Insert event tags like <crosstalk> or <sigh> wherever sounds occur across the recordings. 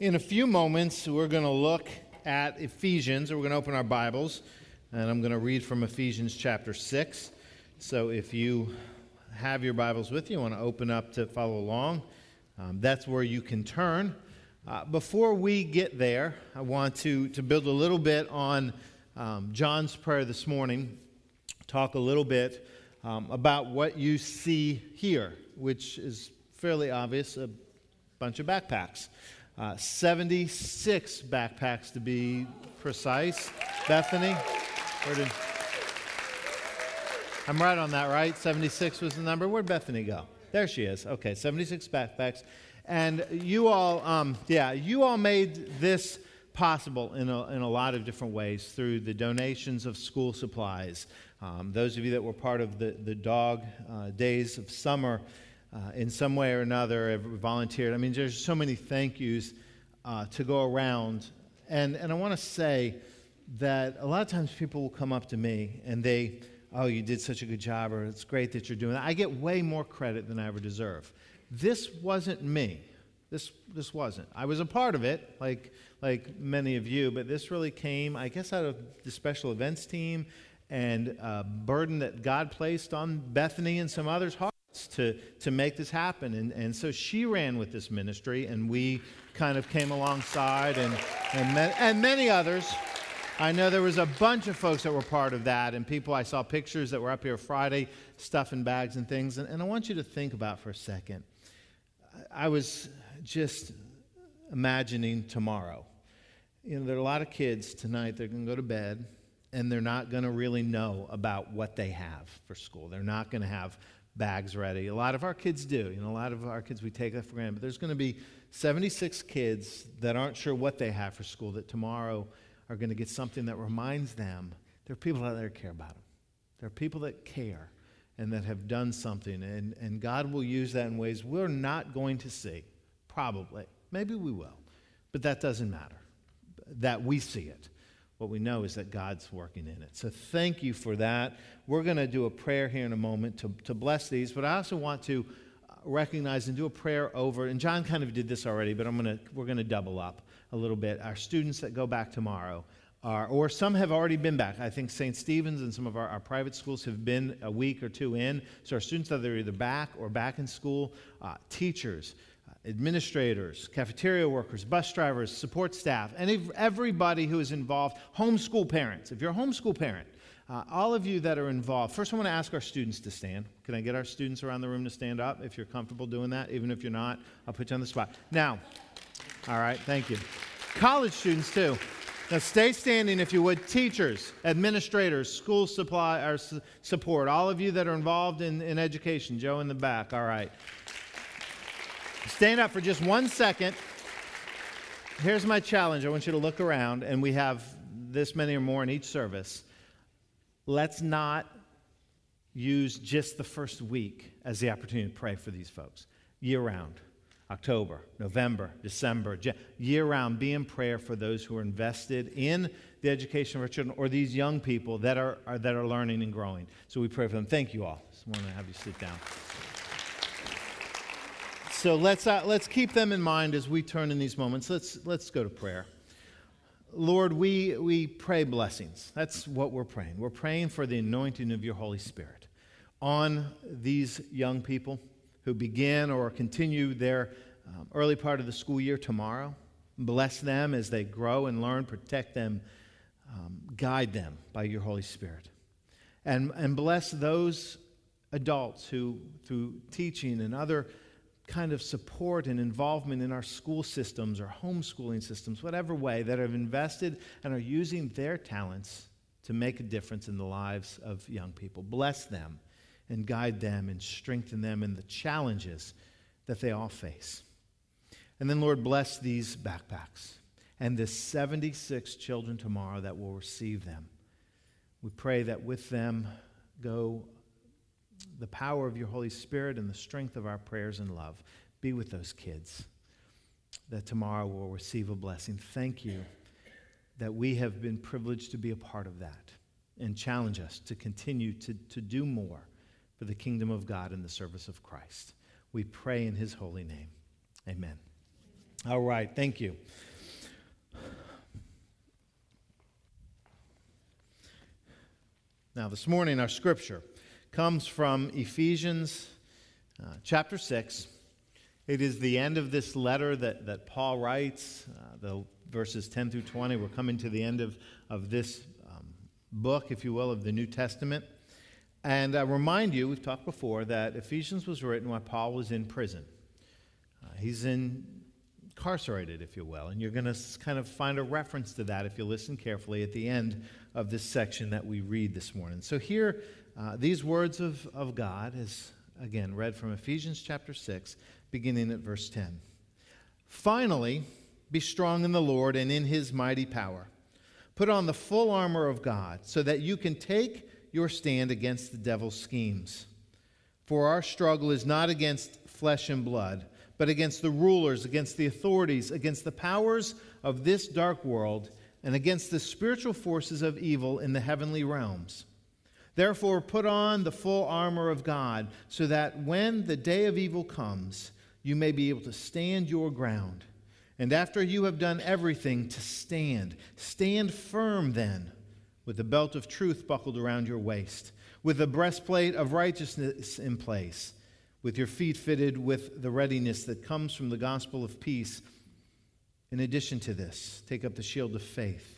In a few moments, we're going to look at Ephesians, we're going to open our Bibles, and I'm going to read from Ephesians chapter 6. So if you have your Bibles with you, want to open up to follow along, um, that's where you can turn. Uh, before we get there, I want to, to build a little bit on um, John's prayer this morning, talk a little bit um, about what you see here, which is fairly obvious a bunch of backpacks. Uh, 76 backpacks to be precise. Bethany, where did. I'm right on that, right? 76 was the number. Where'd Bethany go? There she is. Okay, 76 backpacks. And you all, um, yeah, you all made this possible in a, in a lot of different ways through the donations of school supplies. Um, those of you that were part of the, the dog uh, days of summer, uh, in some way or another have volunteered. I mean, there's so many thank yous uh, to go around. And, and I want to say that a lot of times people will come up to me and they, oh, you did such a good job, or it's great that you're doing that. I get way more credit than I ever deserve. This wasn't me. This, this wasn't. I was a part of it, like, like many of you, but this really came, I guess, out of the special events team and a burden that God placed on Bethany and some others' hearts to, to make this happen. And, and so she ran with this ministry, and we kind of came alongside, and, and, and many others. I know there was a bunch of folks that were part of that, and people I saw pictures that were up here Friday, stuffing bags and things. And, and I want you to think about for a second. I was just imagining tomorrow. You know, there are a lot of kids tonight, they're going to go to bed and they're not going to really know about what they have for school. They're not going to have bags ready. A lot of our kids do. You know, a lot of our kids we take that for granted. But there's going to be 76 kids that aren't sure what they have for school that tomorrow are going to get something that reminds them there are people out there that care about them. There are people that care and that have done something. And, and God will use that in ways we're not going to see, probably. Maybe we will. But that doesn't matter. That we see it. What we know is that God's working in it. So thank you for that. We're going to do a prayer here in a moment to, to bless these, but I also want to uh, recognize and do a prayer over, and John kind of did this already, but I'm gonna, we're going to double up a little bit. Our students that go back tomorrow, are, or some have already been back. I think St. Stephen's and some of our, our, private schools have been a week or two in. So our students are either back or back in school. Uh, teachers, administrators, cafeteria workers, bus drivers, support staff, and everybody who is involved, homeschool parents. If you're a homeschool parent, uh, all of you that are involved, first I want to ask our students to stand. Can I get our students around the room to stand up if you're comfortable doing that? Even if you're not, I'll put you on the spot. Now, all right, thank you. College students, too. Now, stay standing if you would. Teachers, administrators, school supply or support, all of you that are involved in, in education. Joe in the back, all right. Stand up for just one second. Here's my challenge. I want you to look around, and we have this many or more in each service. Let's not use just the first week as the opportunity to pray for these folks year round. October, November, December, year round, be in prayer for those who are invested in the education of our children or these young people that are, are that are learning and growing. So we pray for them. Thank you all. Just want to have you sit down. So let's, uh, let's keep them in mind as we turn in these moments. Let's, let's go to prayer. Lord, we, we pray blessings. That's what we're praying. We're praying for the anointing of your Holy Spirit on these young people who begin or continue their um, early part of the school year tomorrow. Bless them as they grow and learn, protect them, um, guide them by your Holy Spirit. And, and bless those adults who, through teaching and other kind of support and involvement in our school systems or homeschooling systems, whatever way, that have invested and are using their talents to make a difference in the lives of young people. Bless them and guide them and strengthen them in the challenges that they all face. And then, Lord, bless these backpacks and the 76 children tomorrow that will receive them. We pray that with them go the power of your Holy Spirit and the strength of our prayers and love. Be with those kids that tomorrow will receive a blessing. Thank you that we have been privileged to be a part of that and challenge us to continue to, to do more for the kingdom of God and the service of Christ. We pray in his holy name. Amen. All right, thank you. Now, this morning, our scripture comes from Ephesians uh, chapter 6. It is the end of this letter that, that Paul writes, uh, the verses 10 through 20. We're coming to the end of, of this um, book, if you will, of the New Testament. And I remind you, we've talked before, that Ephesians was written while Paul was in prison. Uh, he's in, incarcerated, if you will, and you're going to kind of find a reference to that if you listen carefully at the end of this section that we read this morning. So, here, uh, these words of, of God is, again, read from Ephesians chapter 6, beginning at verse 10. Finally, be strong in the Lord and in his mighty power. Put on the full armor of God so that you can take your stand against the devil's schemes. For our struggle is not against flesh and blood, but against the rulers, against the authorities, against the powers of this dark world, and against the spiritual forces of evil in the heavenly realms. Therefore, put on the full armor of God, so that when the day of evil comes, you may be able to stand your ground. And after you have done everything, to stand. Stand firm then with the belt of truth buckled around your waist, with the breastplate of righteousness in place, with your feet fitted with the readiness that comes from the gospel of peace. In addition to this, take up the shield of faith,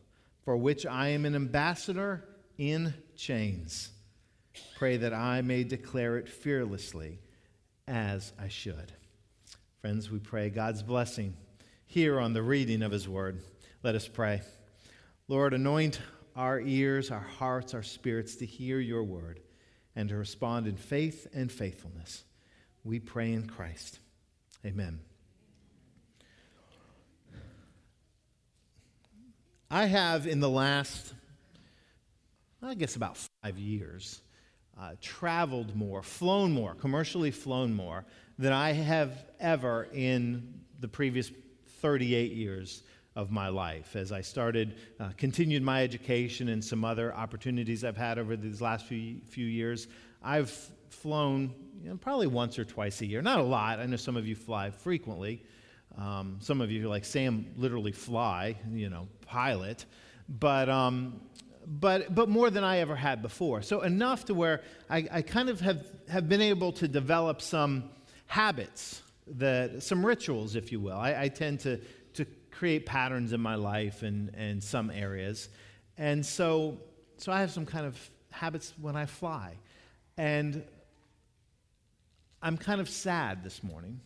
for which I am an ambassador in chains. Pray that I may declare it fearlessly as I should. Friends, we pray God's blessing here on the reading of His word. Let us pray. Lord, anoint our ears, our hearts, our spirits to hear your word and to respond in faith and faithfulness. We pray in Christ. Amen. I have, in the last, I guess, about five years, uh, traveled more, flown more, commercially flown more than I have ever in the previous 38 years of my life as I started, uh, continued my education and some other opportunities I've had over these last few, few years. I've flown you know, probably once or twice a year. Not a lot. I know some of you fly frequently. Um, some of you, like Sam, literally fly, you know, pilot. But, um, but, but more than I ever had before. So enough to where I, I kind of have, have been able to develop some habits, that, some rituals, if you will. I, I tend to, to create patterns in my life and, and some areas. And so, so I have some kind of habits when I fly. And I'm kind of sad this morning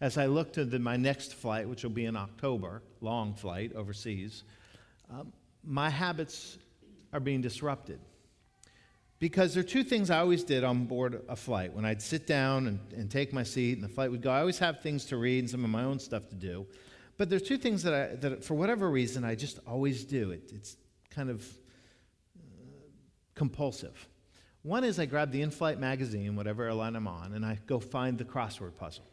as I look to the, my next flight, which will be in October, long flight overseas. Um, my habits are being disrupted. Because there are two things I always did on board a flight. When I'd sit down and, and take my seat and the flight would go, I always have things to read and some of my own stuff to do. But there's two things that, I, that for whatever reason, I just always do. It, it's kind of uh, compulsive. One is I grab the in flight magazine, whatever airline I'm on, and I go find the crossword puzzle.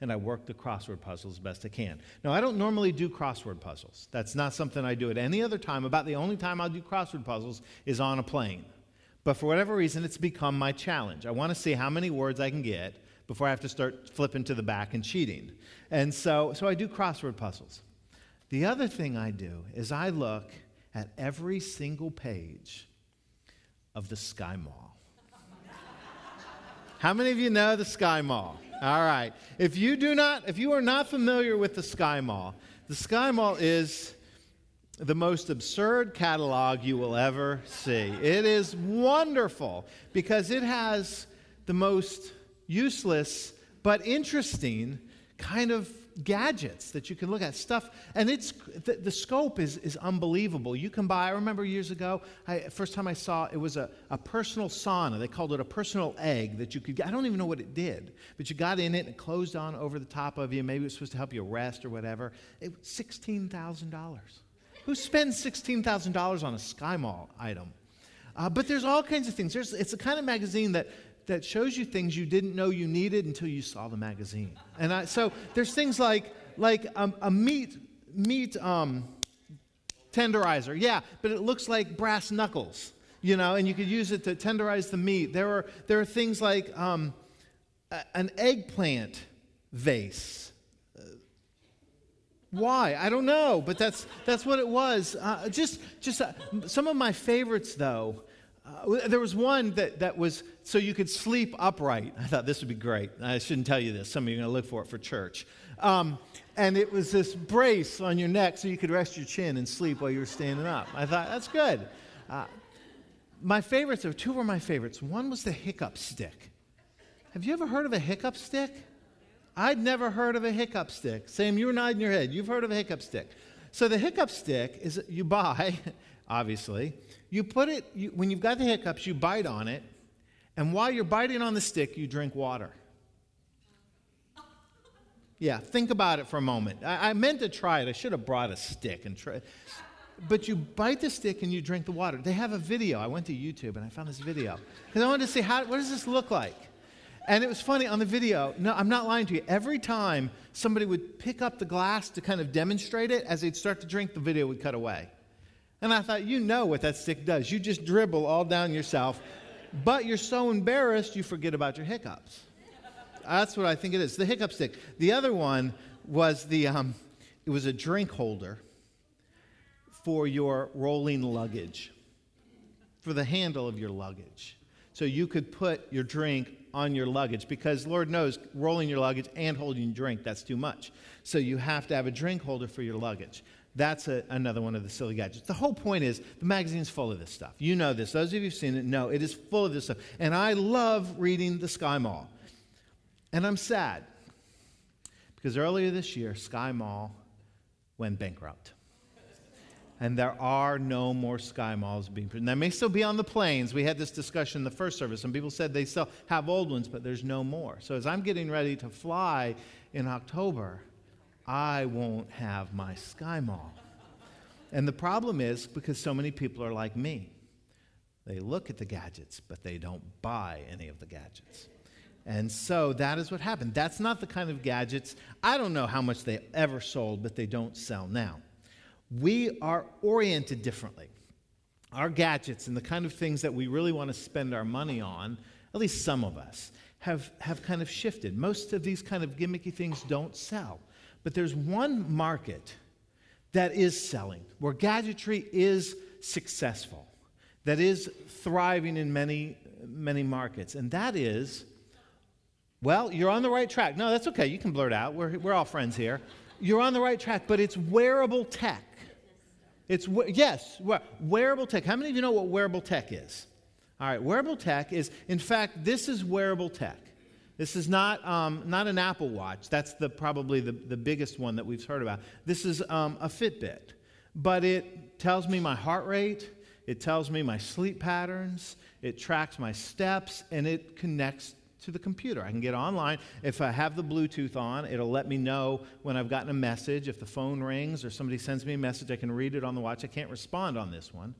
And I work the crossword puzzle as best I can. Now, I don't normally do crossword puzzles. That's not something I do at any other time. About the only time I'll do crossword puzzles is on a plane. But for whatever reason, it's become my challenge. I want to see how many words I can get before I have to start flipping to the back and cheating. And so, so I do crossword puzzles. The other thing I do is I look at every single page of the Sky Mall. <laughs> How many of you know the Sky Mall? All right. If you do not, if you are not familiar with the Sky Mall, the Sky Mall is the most absurd catalog you will ever see. It is wonderful because it has the most useless but interesting kind of gadgets that you can look at, stuff, and it's the, the scope is, is unbelievable. You can buy, I remember years ago, I, first time I saw it was a, a personal sauna. They called it a personal egg that you could. I don't even know what it did, but you got in it and it closed on over the top of you. Maybe it was supposed to help you rest or whatever. It was $16,000. Who spends $16,000 on a Sky Mall item? Uh, but there's all kinds of things. There's, it's a kind of magazine that that shows you things you didn't know you needed until you saw the magazine. And I, so there's things like like um, a meat meat um, tenderizer, yeah, but it looks like brass knuckles, you know, and you could use it to tenderize the meat. There are there are things like um, a, an eggplant vase. Uh, why? I don't know, but that's that's what it was. Uh, just just uh, some of my favorites though uh, there was one that, that was so you could sleep upright. I thought this would be great. I shouldn't tell you this. Some of you are going to look for it for church. Um, and it was this brace on your neck so you could rest your chin and sleep while you were standing up. I thought, that's good. Uh, my favorites, there two were my favorites. One was the hiccup stick. Have you ever heard of a hiccup stick? I'd never heard of a hiccup stick. Sam, you were nodding your head. You've heard of a hiccup stick. So the hiccup stick is you buy, <laughs> obviously, you put it, you, when you've got the hiccups, you bite on it, and while you're biting on the stick, you drink water. Yeah, think about it for a moment. I, I meant to try it. I should have brought a stick and try. But you bite the stick and you drink the water. They have a video. I went to YouTube and I found this video because I wanted to see how what does this look like. And it was funny on the video. No, I'm not lying to you. Every time somebody would pick up the glass to kind of demonstrate it, as they'd start to drink, the video would cut away. And I thought, you know what that stick does. You just dribble all down yourself, but you're so embarrassed you forget about your hiccups. That's what I think it is. The hiccup stick. The other one was the, um, it was a drink holder for your rolling luggage, for the handle of your luggage. So you could put your drink on your luggage because Lord knows rolling your luggage and holding your drink, that's too much. So you have to have a drink holder for your luggage. That's a, another one of the silly gadgets. The whole point is the magazine's full of this stuff. You know this. Those of you who've seen it know it is full of this stuff. And I love reading the Sky Mall. And I'm sad because earlier this year, Sky Mall went bankrupt. And there are no more sky malls being produced. They may still be on the planes. We had this discussion in the first service, and people said they still have old ones, but there's no more. So as I'm getting ready to fly in October, I won't have my Sky Mall. And the problem is because so many people are like me. They look at the gadgets, but they don't buy any of the gadgets. And so that is what happened. That's not the kind of gadgets, I don't know how much they ever sold, but they don't sell now. We are oriented differently. Our gadgets and the kind of things that we really want to spend our money on, at least some of us, have, have kind of shifted. Most of these kind of gimmicky things don't sell. But there's one market that is selling, where gadgetry is successful, that is thriving in many, many markets, and that is, well, you're on the right track. No, that's okay. You can blurt out. We're, we're all friends here. You're on the right track, but it's wearable tech. It's, yes, wearable tech. How many of you know what wearable tech is? All right, wearable tech is, in fact, this is wearable tech. This is not, um, not an Apple Watch. That's the, probably the, the biggest one that we've heard about. This is um, a Fitbit. But it tells me my heart rate, it tells me my sleep patterns, it tracks my steps, and it connects to the computer. I can get online. If I have the Bluetooth on, it'll let me know when I've gotten a message. If the phone rings or somebody sends me a message, I can read it on the watch. I can't respond on this one,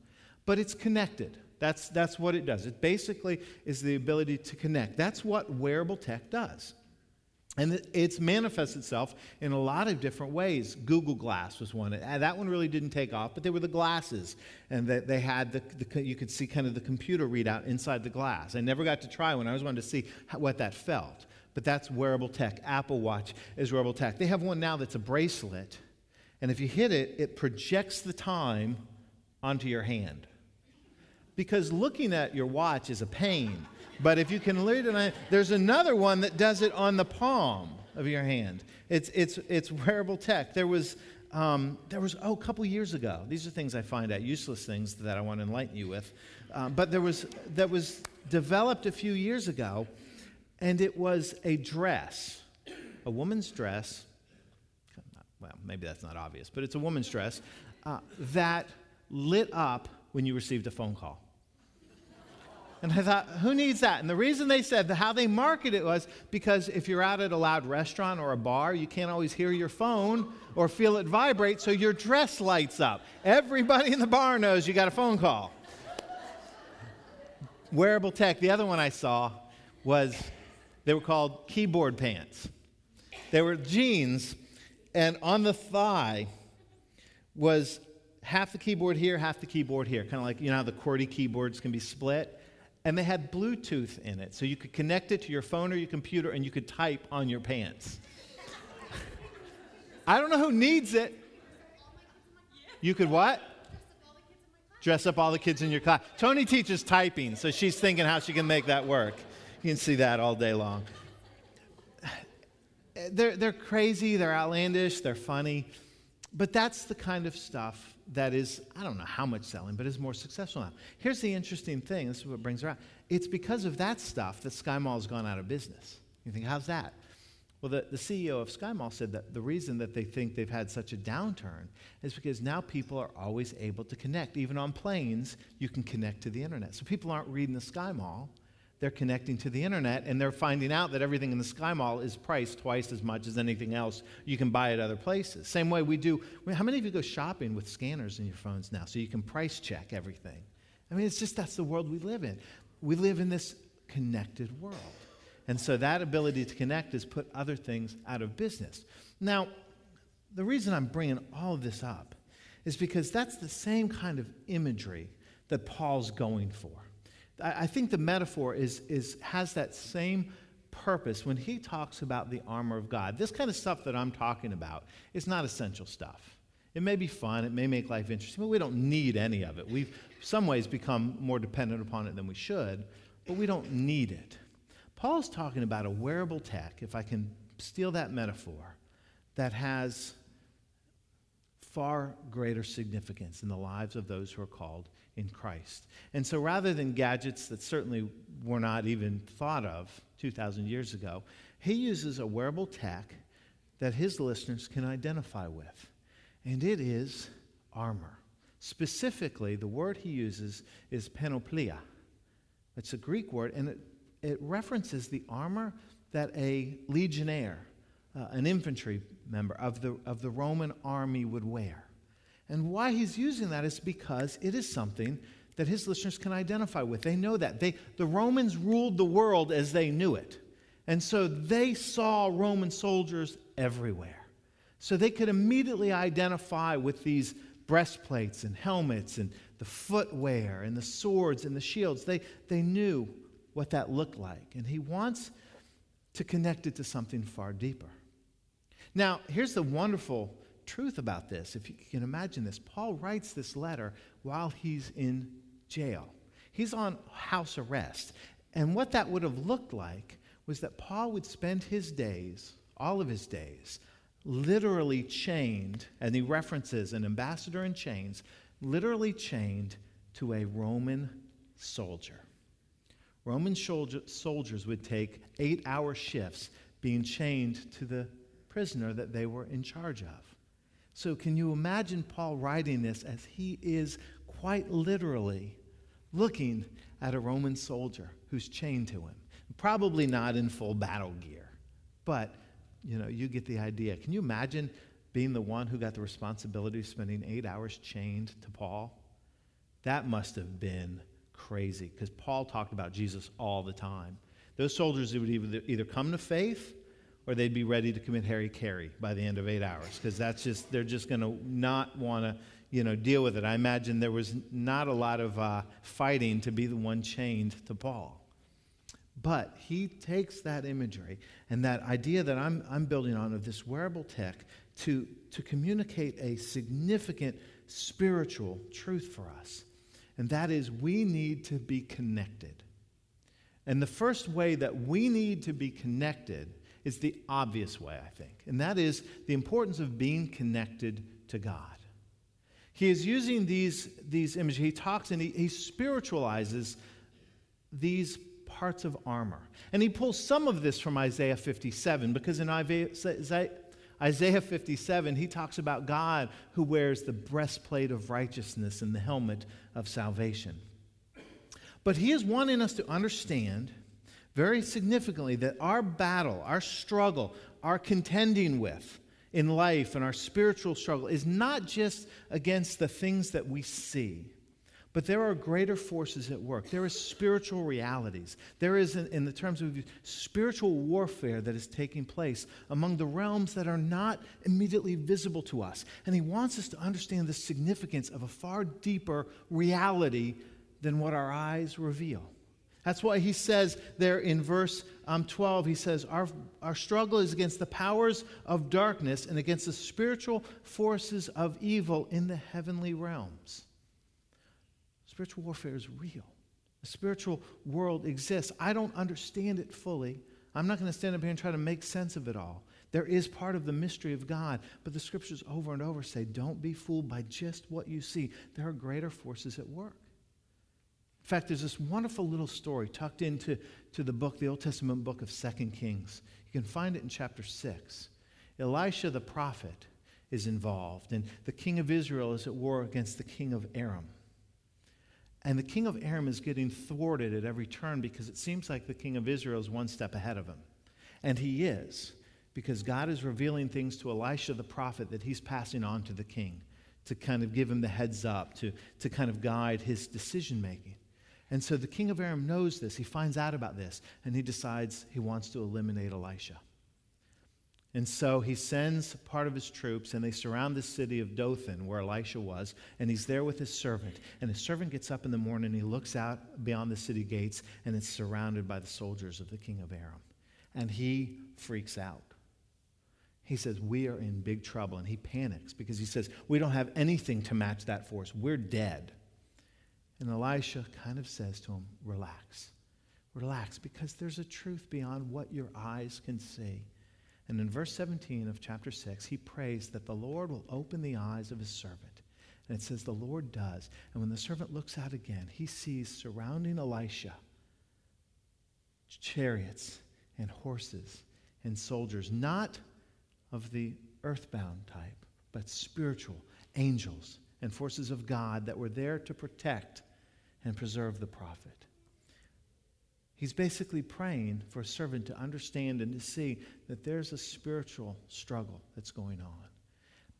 but it's connected. That's, that's what it does. It basically is the ability to connect. That's what wearable tech does. And it, it's manifests itself in a lot of different ways. Google Glass was one. Uh, that one really didn't take off, but they were the glasses, and they, they had the, the, you could see kind of the computer readout inside the glass. I never got to try one. I always wanted to see what that felt. But that's wearable tech. Apple Watch is wearable tech. They have one now that's a bracelet, and if you hit it, it projects the time onto your hand because looking at your watch is a pain. But if you can read it, there's another one that does it on the palm of your hand. It's, it's, it's wearable tech. There was, um, there was, oh, a couple years ago. These are things I find out, useless things that I want to enlighten you with. Um, but there was, that was developed a few years ago, and it was a dress, a woman's dress Well, maybe that's not obvious, but it's a woman's dress uh, that lit up when you received a phone call. And I thought, who needs that? And the reason they said the, how they market it was because if you're out at a loud restaurant or a bar, you can't always hear your phone or feel it vibrate, so your dress lights up. Everybody in the bar knows you got a phone call. Wearable tech. The other one I saw was they were called keyboard pants. They were jeans, and on the thigh was half the keyboard here, half the keyboard here. Kind of like, you know how the QWERTY keyboards can be split? And they had Bluetooth in it. So you could connect it to your phone or your computer and you could type on your pants. I don't know who needs it. You could what? Dress up all the kids in your class. Tony teaches typing, so she's thinking how she can make that work. You can see that all day long. They're, they're crazy, they're outlandish, they're funny, but that's the kind of stuff that is, I don't know how much selling, but is more successful now. Here's the interesting thing this is what brings around. It's because of that stuff that SkyMall has gone out of business. You think, how's that? Well, the, the CEO of SkyMall said that the reason that they think they've had such a downturn is because now people are always able to connect. Even on planes, you can connect to the internet. So people aren't reading the SkyMall, they're connecting to the internet and they're finding out that everything in the SkyMall is priced twice as much as anything else you can buy at other places. Same way we do. How many of you go shopping with scanners in your phones now so you can price check everything? I mean, it's just that's the world we live in. We live in this connected world. And so that ability to connect has put other things out of business. Now, the reason I'm bringing all of this up is because that's the same kind of imagery that Paul's going for. I think the metaphor is, is, has that same purpose when he talks about the armor of God. This kind of stuff that I'm talking about is not essential stuff. It may be fun, it may make life interesting, but we don't need any of it. We've, some ways, become more dependent upon it than we should, but we don't need it. Paul's talking about a wearable tech, if I can steal that metaphor, that has far greater significance in the lives of those who are called in Christ. And so rather than gadgets that certainly were not even thought of 2,000 years ago, he uses a wearable tech that his listeners can identify with. And it is armor. Specifically, the word he uses is panoplia. It's a Greek word, and it, it references the armor that a legionnaire, uh, an infantry member of the, of the Roman army would wear. And why he's using that is because it is something that his listeners can identify with. They know that. They, the Romans ruled the world as they knew it. And so they saw Roman soldiers everywhere. So they could immediately identify with these breastplates and helmets and the footwear and the swords and the shields. They, they knew what that looked like. And he wants to connect it to something far deeper. Now, here's the wonderful truth about this. If you can imagine this, Paul writes this letter while he's in jail. He's on house arrest. And what that would have looked like was that Paul would spend his days, all of his days, literally chained, and he references an ambassador in chains, literally chained to a Roman soldier. Roman soldiers would take eight hour shifts being chained to the prisoner that they were in charge of. So, can you imagine Paul writing this as he is quite literally looking at a Roman soldier who's chained to him? Probably not in full battle gear, but you know, you get the idea. Can you imagine being the one who got the responsibility of spending eight hours chained to Paul? That must have been crazy because Paul talked about Jesus all the time. Those soldiers would either, either come to faith or they'd be ready to commit hari-kari by the end of eight hours because that's just they're just going to not want to you know deal with it. I imagine there was not a lot of uh, fighting to be the one chained to Paul. But he takes that imagery and that idea that I'm, I'm building on of this wearable tech to, to communicate a significant spiritual truth for us. And that is, we need to be connected. And the first way that we need to be connected is the obvious way, I think, and that is the importance of being connected to God. He is using these, these images. He talks and he, he spiritualizes these parts of armor. And he pulls some of this from Isaiah 57 because in Isaiah, Isaiah 57, he talks about God who wears the breastplate of righteousness and the helmet of salvation. But he is wanting us to understand very significantly that our battle, our struggle, our contending with in life and our spiritual struggle is not just against the things that we see but there are greater forces at work. There is spiritual realities. There is, in, in, the terms of spiritual warfare that is taking place among the realms that are not immediately visible to us. And he wants us to understand the significance of a far deeper reality than what our eyes reveal. That's why he says there in verse um, 12, he says, our, our struggle is against the powers of darkness and against the spiritual forces of evil in the heavenly realms. Spiritual warfare is real. The spiritual world exists. I don't understand it fully. I'm not going to stand up here and try to make sense of it all. There is part of the mystery of God, but the scriptures over and over say don't be fooled by just what you see. There are greater forces at work. In fact, there's this wonderful little story tucked into to the book, the Old Testament book of Second Kings. You can find it in chapter 6. Elisha the prophet is involved, and the king of Israel is at war against the king of Aram. And the king of Aram is getting thwarted at every turn because it seems like the king of Israel is one step ahead of him. And he is, because God is revealing things to Elisha the prophet that he's passing on to the king to kind of give him the heads up, to, to kind of guide his decision making. And so the king of Aram knows this. He finds out about this, and he decides he wants to eliminate Elisha. And so he sends part of his troops, and they surround the city of Dothan, where Elisha was, and he's there with his servant. And his servant gets up in the morning, he looks out beyond the city gates, and it's surrounded by the soldiers of the king of Aram. And he freaks out. He says, We are in big trouble. And he panics because he says, We don't have anything to match that force. We're dead. And Elisha kind of says to him, Relax. Relax, because there's a truth beyond what your eyes can see. And in verse 17 of chapter 6, he prays that the Lord will open the eyes of his servant. And it says, The Lord does. And when the servant looks out again, he sees surrounding Elisha chariots and horses and soldiers, not of the earthbound type, but spiritual angels and forces of God that were there to protect and preserve the prophet. He's basically praying for a servant to understand and to see that there's a spiritual struggle that's going on.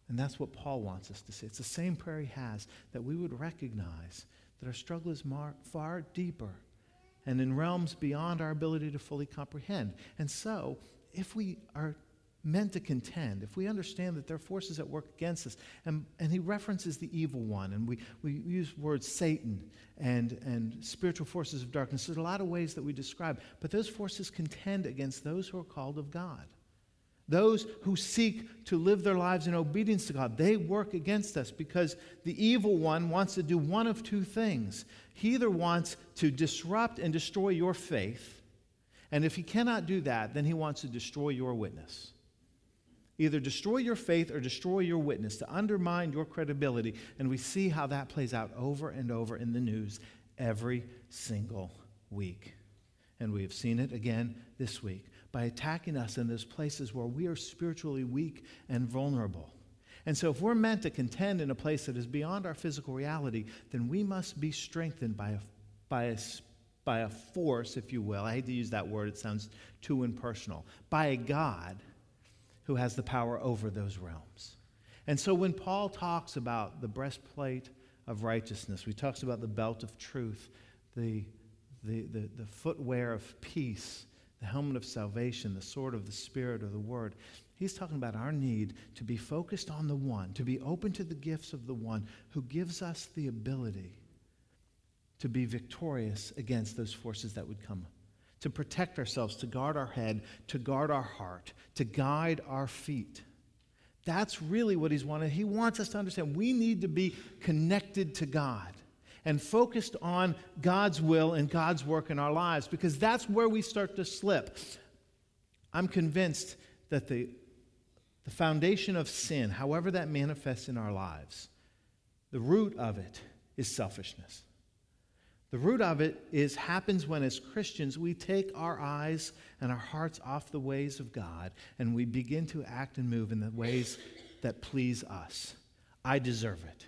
And that's what Paul wants us to see. It's the same prayer he has that we would recognize that our struggle is mar- far deeper and in realms beyond our ability to fully comprehend. And so, if we are meant to contend, if we understand that there are forces at work against us, and, and he references the evil one, and we, we use words Satan and, and spiritual forces of darkness. There's a lot of ways that we describe, but those forces contend against those who are called of God. Those who seek to live their lives in obedience to God, they work against us because the evil one wants to do one of two things. He either wants to disrupt and destroy your faith, and if he cannot do that, then he wants to destroy your witness either destroy your faith or destroy your witness, to undermine your credibility. And we see how that plays out over and over in the news every single week. And we have seen it again this week by attacking us in those places where we are spiritually weak and vulnerable. And so, if we're meant to contend in a place that is beyond our physical reality, then we must be strengthened by a, by a, by a force, if you will. I hate to use that word, it sounds too impersonal. By a God who has the power over those realms. And so when Paul talks about the breastplate of righteousness, he talks about the belt of truth, the, the, the, the footwear of peace, the helmet of salvation, the sword of the Spirit or the Word. He's talking about our need to be focused on the one, to be open to the gifts of the one who gives us the ability to be victorious against those forces that would come to protect ourselves, to guard our head, to guard our heart, to guide our feet. That's really what he's wanted. He wants us to understand we need to be connected to God and focused on God's will and God's work in our lives because that's where we start to slip. I'm convinced that the, the foundation of sin, however that manifests in our lives, the root of it is selfishness. The root of it is happens when as Christians we take our eyes and our hearts off the ways of God and we begin to act and move in the ways that please us. I deserve it.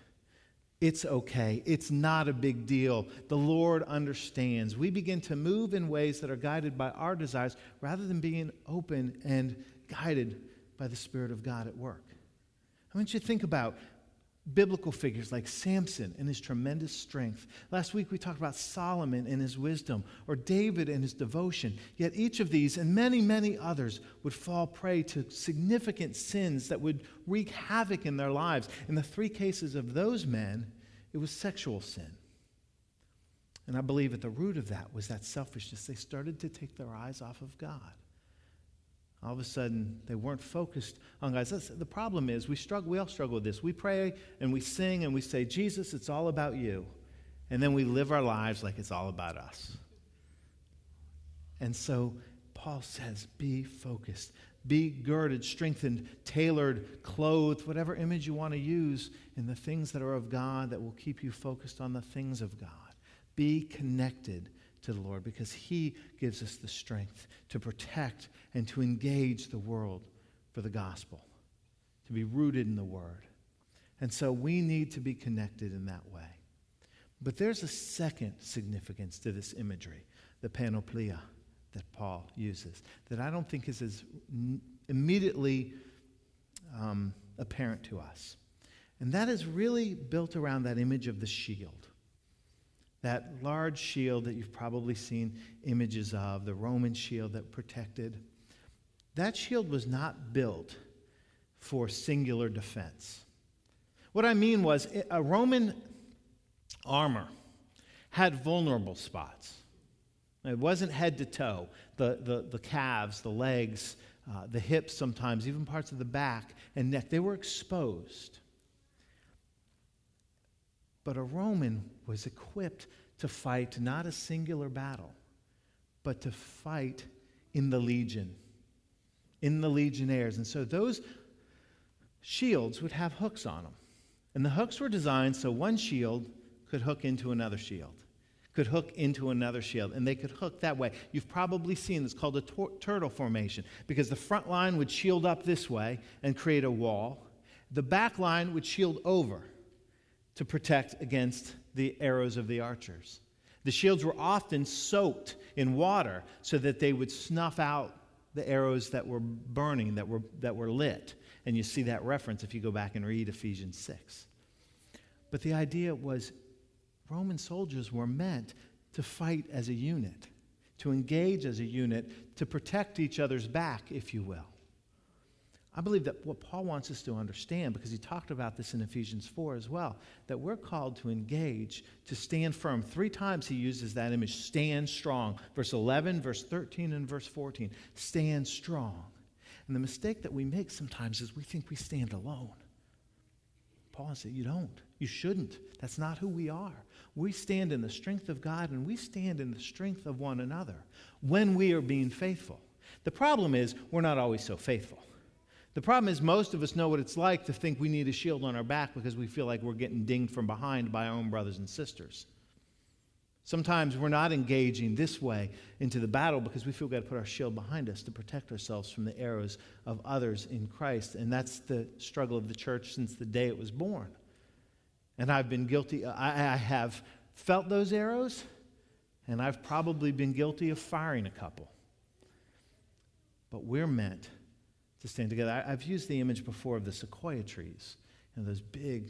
It's okay. It's not a big deal. The Lord understands. We begin to move in ways that are guided by our desires rather than being open and guided by the Spirit of God at work. I want you to think about biblical figures like Samson and his tremendous strength. Last week we talked about Solomon and his wisdom, or David and his devotion. Yet each of these and many, many others would fall prey to significant sins that would wreak havoc in their lives. In the three cases of those men, it was sexual sin. And I believe at the root of that was that selfishness. They started to take their eyes off of God. All of a sudden, they weren't focused on God. That's, the problem is we struggle. We all struggle with this. We pray and we sing and we say, "Jesus, it's all about you," and then we live our lives like it's all about us. And so Paul says, "Be focused, be girded, strengthened, tailored, clothed, whatever image you want to use in the things that are of God that will keep you focused on the things of God. Be connected." To the Lord because He gives us the strength to protect and to engage the world for the gospel, to be rooted in the Word. And so we need to be connected in that way. But there's a second significance to this imagery, the panoplia that Paul uses, that I don't think is as immediately um, apparent to us. And that is really built around that image of the shield that large shield that you've probably seen images of, the Roman shield that protected, that shield was not built for singular defense. What I mean was, a Roman armor had vulnerable spots. It wasn't head to toe. The, the, the calves, the legs, uh, the hips sometimes, even parts of the back and neck, they were exposed. But a Roman was equipped to fight not a singular battle, but to fight in the legion, in the legionnaires. And so those shields would have hooks on them. And the hooks were designed so one shield could hook into another shield, could hook into another shield, and they could hook that way. You've probably seen this called a tor- turtle formation because the front line would shield up this way and create a wall. The back line would shield over to protect against the arrows of the archers. The shields were often soaked in water so that they would snuff out the arrows that were burning, that were, that were lit. And you see that reference if you go back and read Ephesians 6. But the idea was Roman soldiers were meant to fight as a unit, to engage as a unit, to protect each other's back, if you will. I believe that what Paul wants us to understand, because he talked about this in Ephesians 4 as well, that we're called to engage, to stand firm. Three times he uses that image stand strong. Verse 11, verse 13, and verse 14. Stand strong. And the mistake that we make sometimes is we think we stand alone. Paul said, You don't. You shouldn't. That's not who we are. We stand in the strength of God and we stand in the strength of one another when we are being faithful. The problem is, we're not always so faithful. The problem is, most of us know what it's like to think we need a shield on our back because we feel like we're getting dinged from behind by our own brothers and sisters. Sometimes we're not engaging this way into the battle because we feel we've got to put our shield behind us to protect ourselves from the arrows of others in Christ. And that's the struggle of the church since the day it was born. And I've been guilty, I, I have felt those arrows, and I've probably been guilty of firing a couple. But we're meant to stand together. I, have used the image before of the sequoia trees, you know, those big,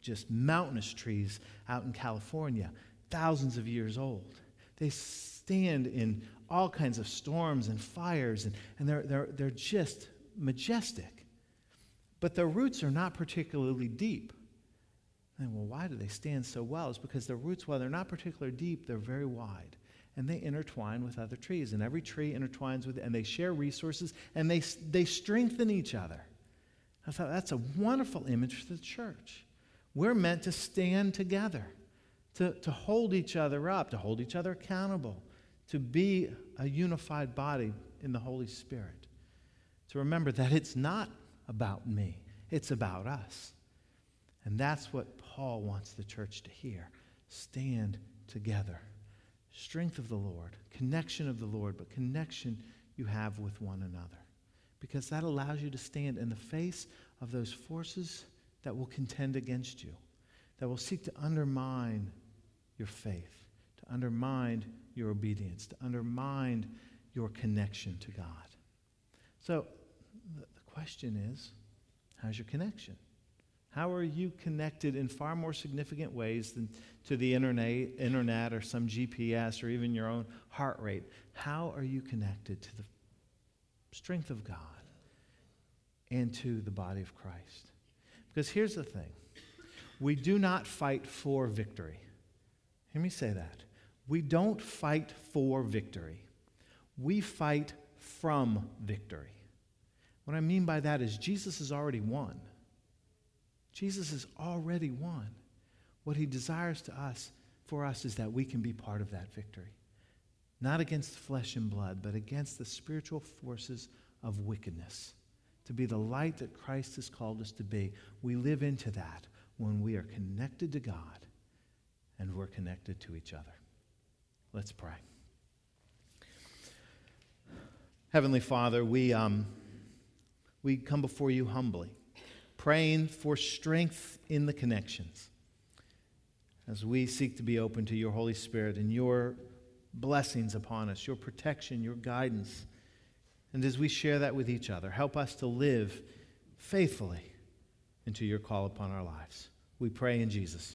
just mountainous trees out in California, thousands of years old. They stand in all kinds of storms and fires, and, and they're, they're, they're just majestic. But their roots are not particularly deep. And well, why do they stand so well? It's because their roots, while they're not particularly deep, they're very wide and they intertwine with other trees. And every tree intertwines with, and they share resources, and they, they strengthen each other. I thought that's a wonderful image for the church. We're meant to stand together, to, to hold each other up, to hold each other accountable, to be a unified body in the Holy Spirit. To remember that it's not about me, it's about us. And that's what Paul wants the church to hear. Stand together. Strength of the Lord, connection of the Lord, but connection you have with one another. Because that allows you to stand in the face of those forces that will contend against you, that will seek to undermine your faith, to undermine your obedience, to undermine your connection to God. So the question is how's your connection? How are you connected in far more significant ways than to the internet, internet or some GPS or even your own heart rate? How are you connected to the strength of God and to the body of Christ? Because here's the thing we do not fight for victory. Hear me say that. We don't fight for victory, we fight from victory. What I mean by that is Jesus has already won. Jesus has already won. What he desires to us for us is that we can be part of that victory. Not against flesh and blood, but against the spiritual forces of wickedness. To be the light that Christ has called us to be. We live into that when we are connected to God and we're connected to each other. Let's pray. Heavenly Father, we, um, we come before you humbly praying for strength in the connections as we seek to be open to your Holy Spirit and your blessings upon us, your protection, your guidance. And as we share that with each other, help us to live faithfully into your call upon our lives. We pray in Jesus.